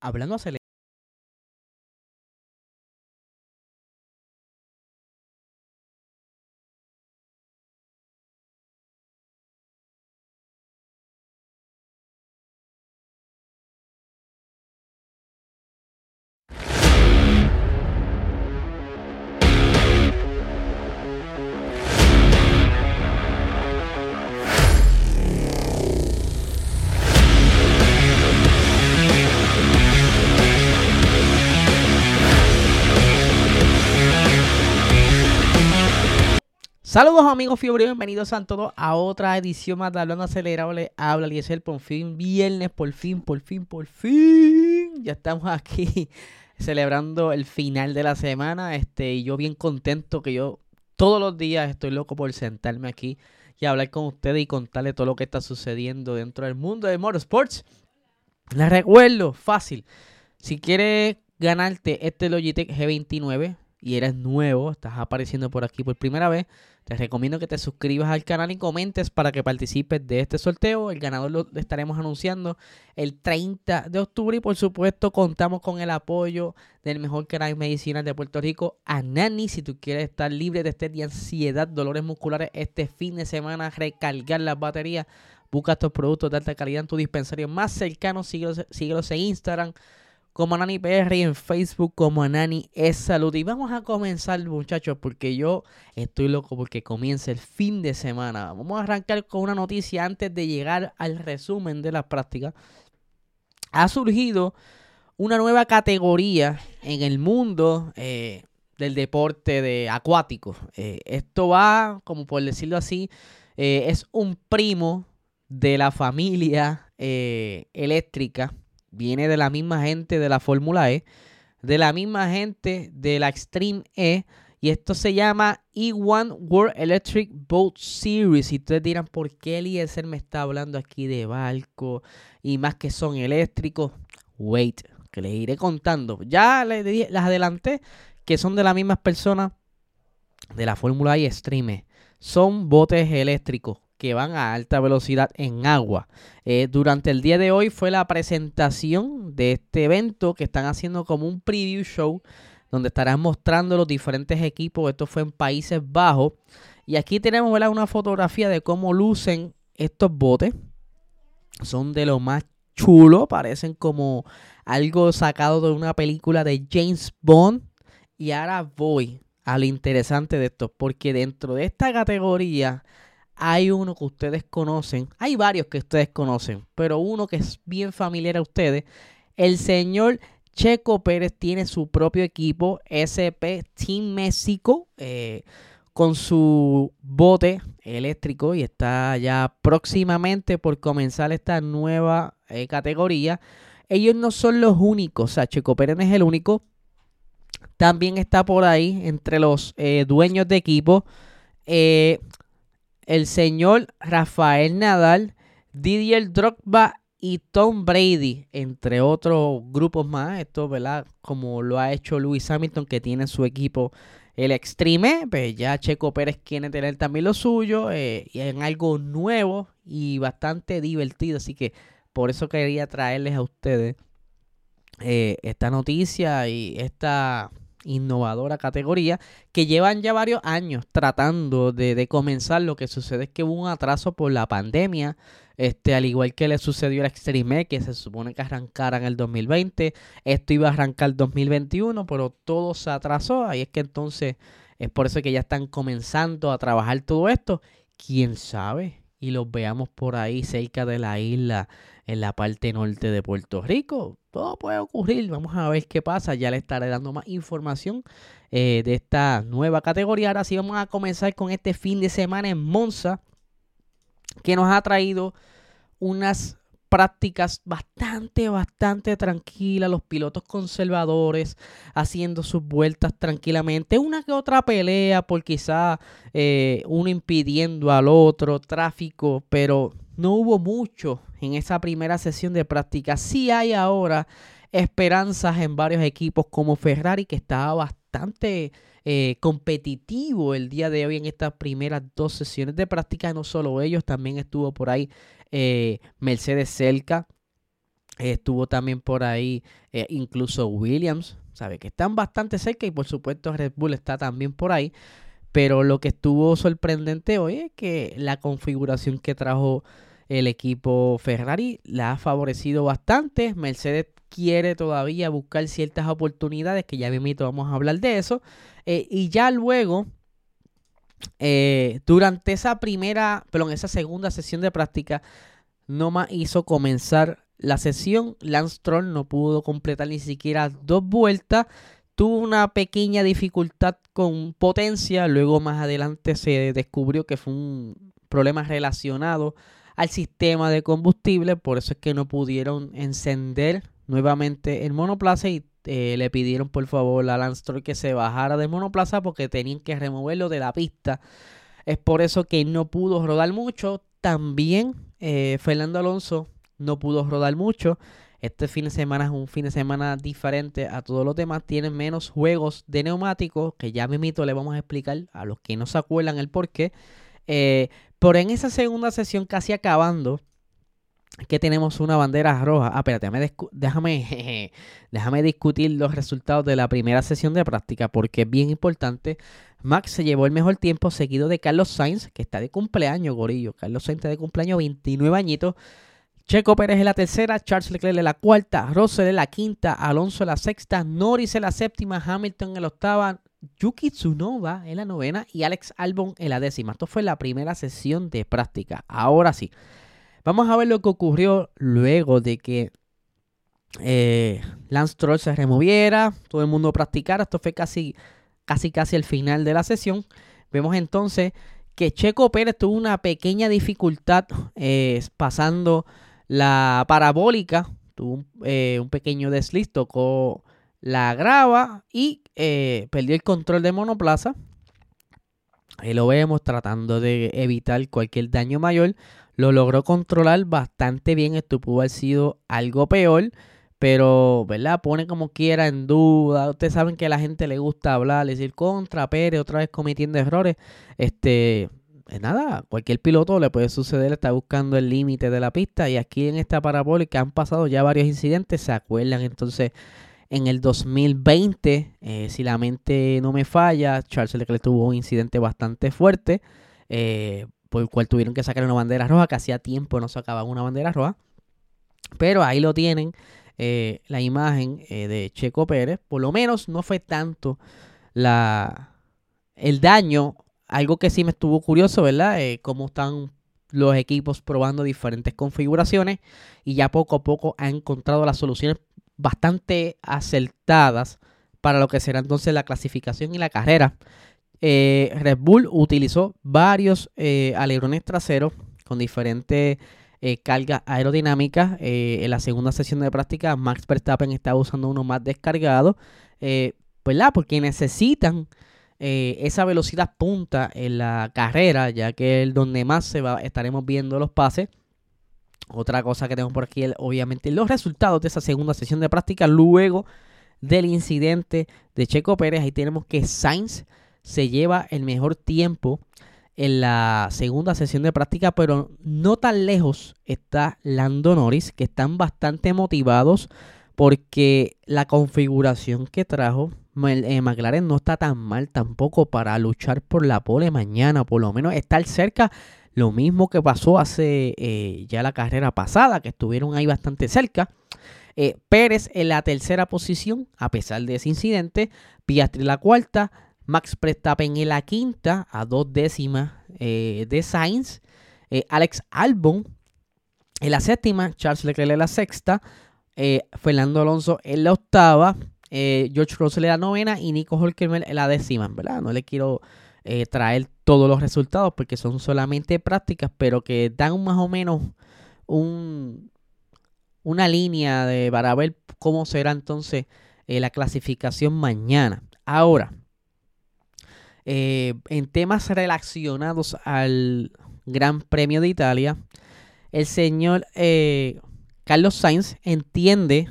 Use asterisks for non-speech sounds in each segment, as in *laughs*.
hablando acelerado. Saludos amigos fiebre, bienvenidos a todos a otra edición más de Hablando Acelerable. Habla el por fin, viernes, por fin, por fin, por fin. Ya estamos aquí *laughs* celebrando el final de la semana. Este, y yo bien contento que yo todos los días estoy loco por sentarme aquí y hablar con ustedes y contarles todo lo que está sucediendo dentro del mundo de Motorsports. Les recuerdo, fácil. Si quieres ganarte este Logitech G29, y eres nuevo, estás apareciendo por aquí por primera vez, te recomiendo que te suscribas al canal y comentes para que participes de este sorteo. El ganador lo estaremos anunciando el 30 de octubre y por supuesto contamos con el apoyo del mejor canal medicinal de Puerto Rico, Anani. Si tú quieres estar libre de estrés de ansiedad, dolores musculares este fin de semana, recargar las baterías, busca estos productos de alta calidad en tu dispensario más cercano, síguelos, síguelos en Instagram como Anani PR y en Facebook como Anani es salud. Y vamos a comenzar, muchachos, porque yo estoy loco porque comienza el fin de semana. Vamos a arrancar con una noticia antes de llegar al resumen de las prácticas. Ha surgido una nueva categoría en el mundo eh, del deporte de acuático. Eh, esto va, como por decirlo así, eh, es un primo de la familia eléctrica viene de la misma gente de la Fórmula E, de la misma gente de la Extreme E. Y esto se llama E1 World Electric Boat Series. Y ustedes dirán, ¿por qué Eliezer me está hablando aquí de barco y más que son eléctricos? Wait, que les iré contando. Ya les, las adelanté que son de las mismas personas de la Fórmula E Extreme. E. Son botes eléctricos que van a alta velocidad en agua. Eh, durante el día de hoy fue la presentación de este evento que están haciendo como un preview show donde estarán mostrando los diferentes equipos. Esto fue en Países Bajos. Y aquí tenemos una fotografía de cómo lucen estos botes. Son de lo más chulo, parecen como algo sacado de una película de James Bond. Y ahora voy a lo interesante de esto, porque dentro de esta categoría hay uno que ustedes conocen, hay varios que ustedes conocen, pero uno que es bien familiar a ustedes, el señor Checo Pérez tiene su propio equipo, SP Team México, eh, con su bote eléctrico y está ya próximamente por comenzar esta nueva eh, categoría. Ellos no son los únicos, o sea, Checo Pérez es el único. También está por ahí entre los eh, dueños de equipo el señor Rafael Nadal, Didier Drogba y Tom Brady, entre otros grupos más. Esto, ¿verdad? Como lo ha hecho Lewis Hamilton, que tiene su equipo el Extreme, pues ya Checo Pérez quiere tener también lo suyo, eh, y en algo nuevo y bastante divertido. Así que por eso quería traerles a ustedes eh, esta noticia y esta innovadora categoría que llevan ya varios años tratando de, comenzar. Lo que sucede es que hubo un atraso por la pandemia, este, al igual que le sucedió al Extreme, que se supone que arrancara en el 2020. Esto iba a arrancar el 2021, pero todo se atrasó. Ahí es que entonces es por eso que ya están comenzando a trabajar todo esto. ¿Quién sabe? Y los veamos por ahí cerca de la isla en la parte norte de Puerto Rico. Todo puede ocurrir. Vamos a ver qué pasa. Ya le estaré dando más información eh, de esta nueva categoría. Ahora sí vamos a comenzar con este fin de semana en Monza. Que nos ha traído unas prácticas bastante, bastante tranquilas, los pilotos conservadores haciendo sus vueltas tranquilamente, una que otra pelea por quizá eh, uno impidiendo al otro, tráfico, pero no hubo mucho en esa primera sesión de práctica. Sí hay ahora esperanzas en varios equipos como Ferrari, que estaba bastante eh, competitivo el día de hoy en estas primeras dos sesiones de práctica. No solo ellos, también estuvo por ahí eh, Mercedes cerca. estuvo también por ahí eh, incluso Williams, sabe que están bastante cerca y por supuesto Red Bull está también por ahí. Pero lo que estuvo sorprendente hoy es que la configuración que trajo el equipo Ferrari la ha favorecido bastante. Mercedes quiere todavía buscar ciertas oportunidades, que ya mismo vamos a hablar de eso. Eh, y ya luego, eh, durante esa primera, perdón, esa segunda sesión de práctica, Noma hizo comenzar la sesión. Lance Troll no pudo completar ni siquiera dos vueltas tuvo una pequeña dificultad con potencia, luego más adelante se descubrió que fue un problema relacionado al sistema de combustible, por eso es que no pudieron encender nuevamente el monoplaza y eh, le pidieron por favor a Lance que se bajara del monoplaza porque tenían que removerlo de la pista. Es por eso que no pudo rodar mucho. También eh, Fernando Alonso no pudo rodar mucho. Este fin de semana es un fin de semana diferente a todos los demás. Tienen menos juegos de neumáticos, que ya mismito le vamos a explicar a los que no se acuerdan el por qué. Eh, pero en esa segunda sesión, casi acabando, que tenemos una bandera roja. Ah, espérate, déjame, *laughs* déjame discutir los resultados de la primera sesión de práctica porque es bien importante. Max se llevó el mejor tiempo seguido de Carlos Sainz, que está de cumpleaños, gorillo. Carlos Sainz está de cumpleaños, 29 añitos. Checo Pérez en la tercera, Charles Leclerc en la cuarta, Russell en la quinta, Alonso en la sexta, Norris en la séptima, Hamilton en la octava, Yuki Tsunoda en la novena y Alex Albon en la décima. Esto fue la primera sesión de práctica. Ahora sí, vamos a ver lo que ocurrió luego de que eh, Lance Troll se removiera, todo el mundo practicara. Esto fue casi, casi, casi el final de la sesión. Vemos entonces que Checo Pérez tuvo una pequeña dificultad eh, pasando la parabólica tuvo eh, un, pequeño desliz, tocó la grava y eh, perdió el control de monoplaza. Ahí lo vemos tratando de evitar cualquier daño mayor. Lo logró controlar bastante bien. Esto pudo haber sido algo peor. Pero, ¿verdad? Pone como quiera en duda. Ustedes saben que a la gente le gusta hablar, decir contra Pérez, otra vez cometiendo errores. Este, nada, cualquier piloto le puede suceder, está buscando el límite de la pista y aquí en esta parabólica han pasado ya varios incidentes, ¿se acuerdan? Entonces, en el 2020, eh, si la mente no me falla, Charles Leclerc tuvo un incidente bastante fuerte, eh, por el cual tuvieron que sacar una bandera roja, que hacía tiempo no sacaban una bandera roja, pero ahí lo tienen, eh, la imagen de Checo Pérez, por lo menos no fue tanto la, el daño algo que sí me estuvo curioso, ¿verdad? Cómo están los equipos probando diferentes configuraciones y ya poco a poco han encontrado las soluciones bastante acertadas para lo que será entonces la clasificación y la carrera. Eh, Red Bull utilizó varios eh, alerones traseros con diferentes cargas aerodinámicas. en la segunda sesión de práctica, Max Verstappen estaba usando uno más descargado, ¿verdad? Porque necesitan eh, esa velocidad punta en la carrera, ya que es donde más se va, estaremos viendo los pases. Otra cosa que tenemos por aquí, obviamente, los resultados de esa segunda sesión de práctica luego del incidente de Checo Pérez. Ahí tenemos que Sainz se lleva el mejor tiempo en la segunda sesión de práctica, pero no tan lejos está Lando Norris, que están bastante motivados porque la configuración que trajo eh, McLaren no está tan mal tampoco para luchar por la pole mañana, por lo menos estar cerca. Lo mismo que pasó hace eh, ya la carrera pasada, que estuvieron ahí bastante cerca. Eh, Pérez en la tercera posición, a pesar de ese incidente. Piastri la cuarta. Max Verstappen en la quinta, a dos décimas de Sainz. Alex Albon en la séptima. Charles Leclerc en la sexta. Fernando Alonso en la octava. Eh, George Russell en la novena y Nico Hulkenberg en la décima, ¿verdad? No le quiero eh, traer todos los resultados porque son solamente prácticas, pero que dan más o menos un, una línea de, para ver cómo será entonces eh, la clasificación mañana. Ahora, en temas relacionados al Gran Premio de Italia, el señor Carlos Sainz entiende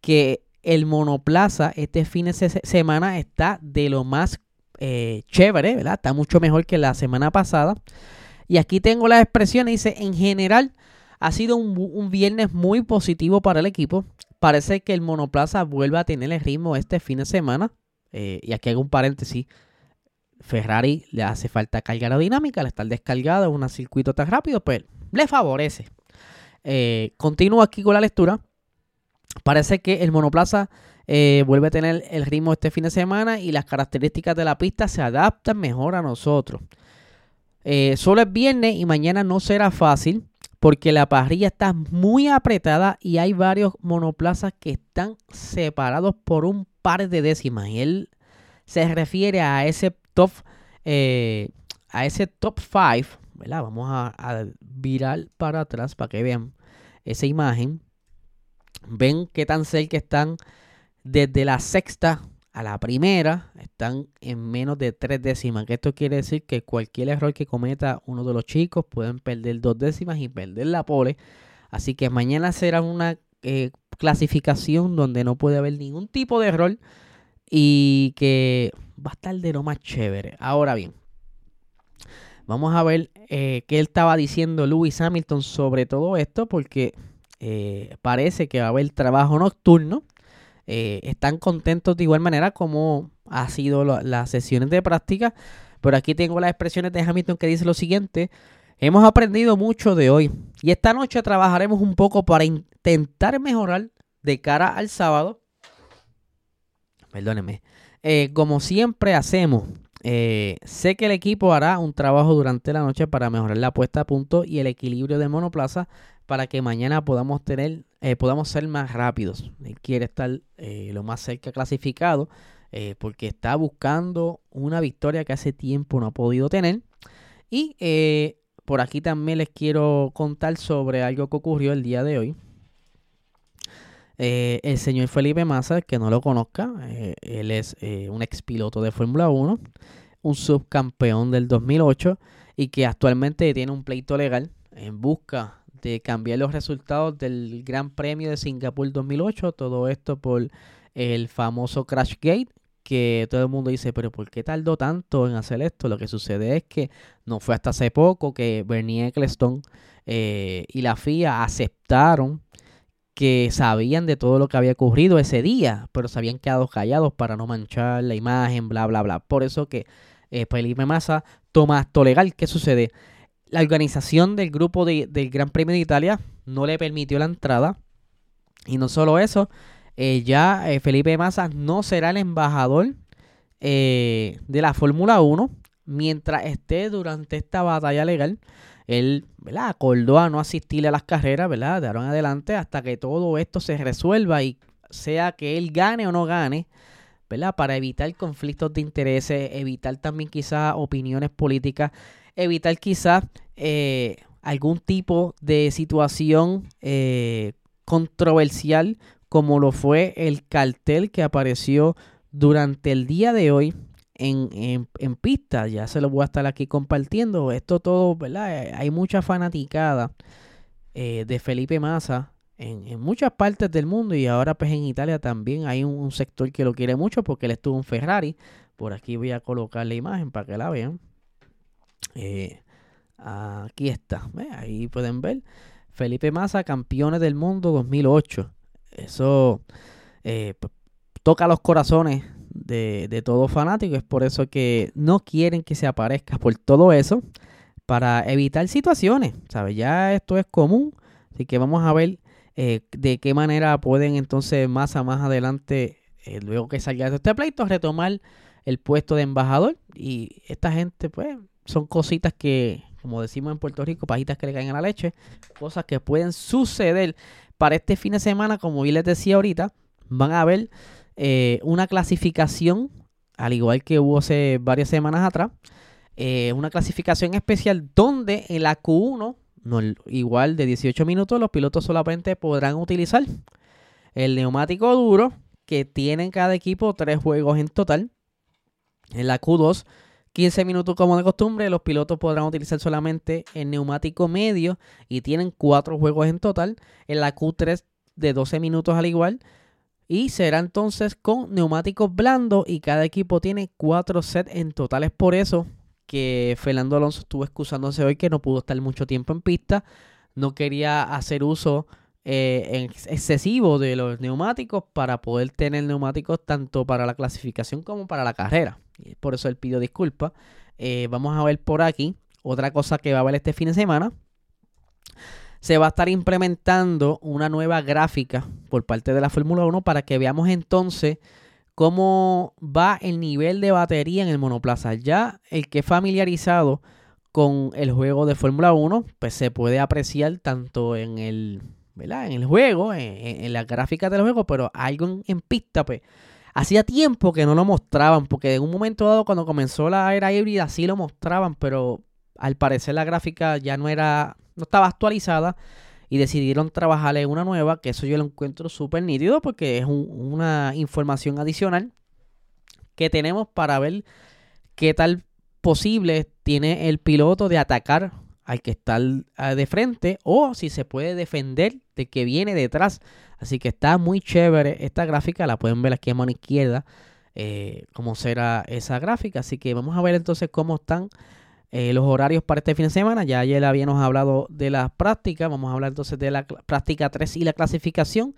que el monoplaza este fin de semana está de lo más eh, chévere, ¿verdad? Está mucho mejor que la semana pasada. Y aquí tengo las expresiones, dice, en general Ha sido un, viernes muy positivo para el equipo. Parece que el monoplaza vuelve a tener el ritmo este fin de semana. Eh, y aquí hago un paréntesis. Ferrari le hace falta carga aerodinámica, al estar descargado en un circuito tan rápido, pues le favorece. Eh, continúo aquí con la lectura. Parece que el monoplaza eh, vuelve a tener el ritmo este fin de semana y las características de la pista se adaptan mejor a nosotros. Eh, solo es viernes y mañana no será fácil porque la parrilla está muy apretada y hay varios monoplazas que están separados por un par de décimas. Y él se refiere a ese top, eh, a ese top 5, Vamos a, virar para atrás para que vean esa imagen. Ven qué tan cerca están desde la sexta a la primera. Están en menos de tres décimas. Esto quiere decir que cualquier error que cometa uno de los chicos pueden perder dos décimas y perder la pole. Así que mañana será una eh, clasificación donde no puede haber ningún tipo de error y que va a estar de lo más chévere. Ahora bien, vamos a ver eh, qué estaba diciendo Lewis Hamilton sobre todo esto, porque eh, parece que va a haber trabajo nocturno. Eh, están contentos de igual manera como ha sido las sesiones de práctica. Pero aquí tengo las expresiones de Hamilton que dice lo siguiente. Hemos aprendido mucho de hoy y esta noche trabajaremos un poco para intentar mejorar de cara al sábado. Perdónenme. Eh, como siempre hacemos, eh, sé que el equipo hará un trabajo durante la noche para mejorar la puesta a punto y el equilibrio de monoplaza para que mañana podamos tener, eh, podamos ser más rápidos. Él quiere estar lo más cerca clasificado porque está buscando una victoria que hace tiempo no ha podido tener. Y por aquí también les quiero contar sobre algo que ocurrió el día de hoy. Eh, el señor Felipe Massa, que no lo conozca, eh, él es eh, un ex piloto de Fórmula 1, un subcampeón del 2008 y que actualmente tiene un pleito legal en busca de cambiar los resultados del Gran Premio de Singapur 2008. Todo esto por el famoso Crash Gate, que todo el mundo dice, pero ¿por qué tardó tanto en hacer esto? Lo que sucede es que no fue hasta hace poco que Bernie Eccleston y la FIA aceptaron que sabían de todo lo que había ocurrido ese día, pero se habían quedado callados para no manchar la imagen, bla, bla, bla. Por eso que eh, Felipe Massa toma acto legal. ¿Qué sucede? La organización del grupo del Gran Premio de Italia no le permitió la entrada. Y no solo eso, eh, ya eh, Felipe Massa no será el embajador de la Fórmula 1 mientras esté durante esta batalla legal él ¿verdad? acordó a no asistir a las carreras, ¿verdad? De ahora en adelante hasta que todo esto se resuelva y sea que él gane o no gane, ¿verdad? Para evitar conflictos de intereses, evitar también quizás opiniones políticas, evitar quizás eh, algún tipo de situación eh, controversial como lo fue el cartel que apareció durante el día de hoy en, en, pista. Ya se lo voy a estar aquí compartiendo. Esto todo, ¿verdad? Eh, hay mucha fanaticada eh, de Felipe Massa en, muchas partes del mundo y ahora pues en Italia también hay un, sector que lo quiere mucho porque él estuvo en Ferrari. Por aquí voy a colocar la imagen para que la vean. Eh, aquí está. Ahí pueden ver. Felipe Massa, campeones del mundo 2008. Eso toca los corazones de, de todo fanático. Es por eso que no quieren que se aparezca por todo eso. Para evitar situaciones. ¿Sabes? Ya esto es común. Así que vamos a ver eh, de qué manera pueden entonces más a más adelante, eh, luego que salga de este pleito, retomar el puesto de embajador. Y esta gente, pues, son cositas que, como decimos en Puerto Rico, pajitas que le caen a la leche. Cosas que pueden suceder para este fin de semana, como bien les decía ahorita. Van a ver eh, una clasificación, al igual que hubo hace varias semanas atrás, eh, una clasificación especial donde en la Q1, no, igual de 18 minutos, los pilotos solamente podrán utilizar el neumático duro, que tienen cada equipo tres juegos en total. En la Q2, 15 minutos como de costumbre, los pilotos podrán utilizar solamente el neumático medio y tienen cuatro juegos en total. En la Q3 de 12 minutos al igual, y será entonces con neumáticos blandos y cada equipo tiene cuatro sets en total. Es por eso que Fernando Alonso estuvo excusándose hoy que no pudo estar mucho tiempo en pista no quería hacer uso eh, excesivo de los neumáticos para poder tener neumáticos tanto para la clasificación como para la carrera. Por eso él pidió disculpas. Eh, vamos a ver por aquí otra cosa que va a haber este fin de semana. Se va a estar implementando una nueva gráfica por parte de la Fórmula 1 para que veamos entonces cómo va el nivel de batería en el monoplaza. Ya el que es familiarizado con el juego de Fórmula 1, pues se puede apreciar tanto en el, ¿verdad? En el juego, en, las gráficas del juego, pero algo en, pista, pues hacía tiempo que no lo mostraban, porque en un momento dado cuando comenzó la era híbrida sí lo mostraban, pero al parecer la gráfica ya no era, no estaba actualizada y decidieron trabajar en una nueva, que eso yo lo encuentro súper nítido porque es una información adicional que tenemos para ver qué tal posible tiene el piloto de atacar al que está de frente o si se puede defender de que viene detrás. Así que está muy chévere esta gráfica, la pueden ver aquí a mano izquierda, eh, cómo será esa gráfica. Así que vamos a ver entonces cómo están eh, los horarios para este fin de semana. Ya ayer habíamos hablado de las prácticas. Vamos a hablar entonces de la práctica 3 y la clasificación.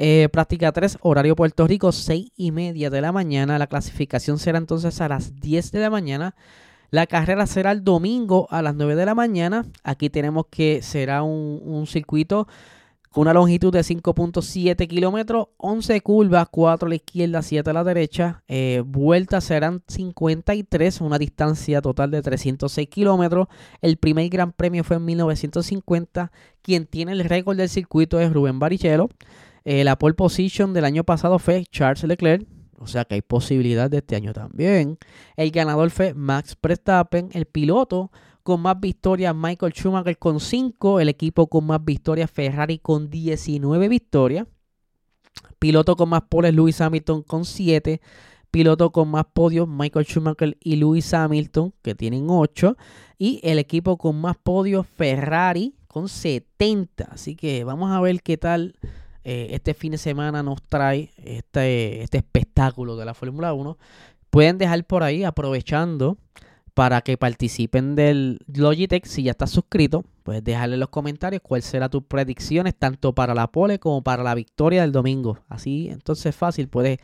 Eh, práctica 3, horario Puerto Rico, 6 y media de la mañana. La clasificación será entonces a las 10 de la mañana. La carrera será el domingo a las 9 de la mañana. Aquí tenemos que será un, circuito con una longitud de 5.7 kilómetros, 11 curvas, 4 a la izquierda, 7 a la derecha. Eh, vueltas serán 53, una distancia total de 306 kilómetros. El primer gran premio fue en 1950. Quien tiene el récord del circuito es Rubén Barrichello. Eh, la pole position del año pasado fue Charles Leclerc. O sea que hay posibilidad de este año también. El ganador fue Max Verstappen. El piloto con más victorias Michael Schumacher con 5, el equipo con más victorias Ferrari con 19 victorias, piloto con más poles Lewis Hamilton con 7, piloto con más podios Michael Schumacher y Lewis Hamilton que tienen 8 y el equipo con más podios Ferrari con 70. Así que vamos a ver qué tal eh, este fin de semana nos trae este, este espectáculo de la Fórmula 1. Pueden dejar por ahí aprovechando para que participen del Logitech. Si ya estás suscrito, puedes dejarle en los comentarios cuál será tus predicciones, tanto para la pole como para la victoria del domingo. Así, entonces fácil, puedes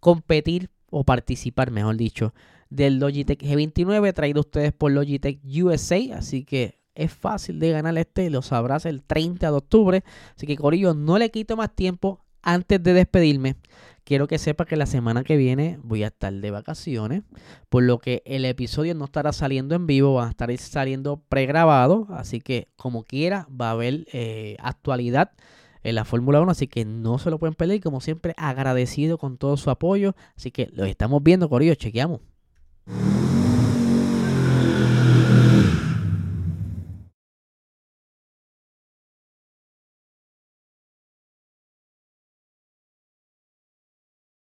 competir o participar, mejor dicho, del Logitech G29, traído ustedes por Logitech USA. Así que es fácil de ganar este, lo sabrás el 30 de octubre. Así que, Corillo, no le quito más tiempo antes de despedirme quiero que sepa que la semana que viene voy a estar de vacaciones, por lo que el episodio no estará saliendo en vivo, va a estar saliendo pregrabado, así que como quiera va a haber eh, actualidad en la Fórmula 1, así que no se lo pueden perder, como siempre agradecido con todo su apoyo, así que lo estamos viendo, Corillo, chequeamos.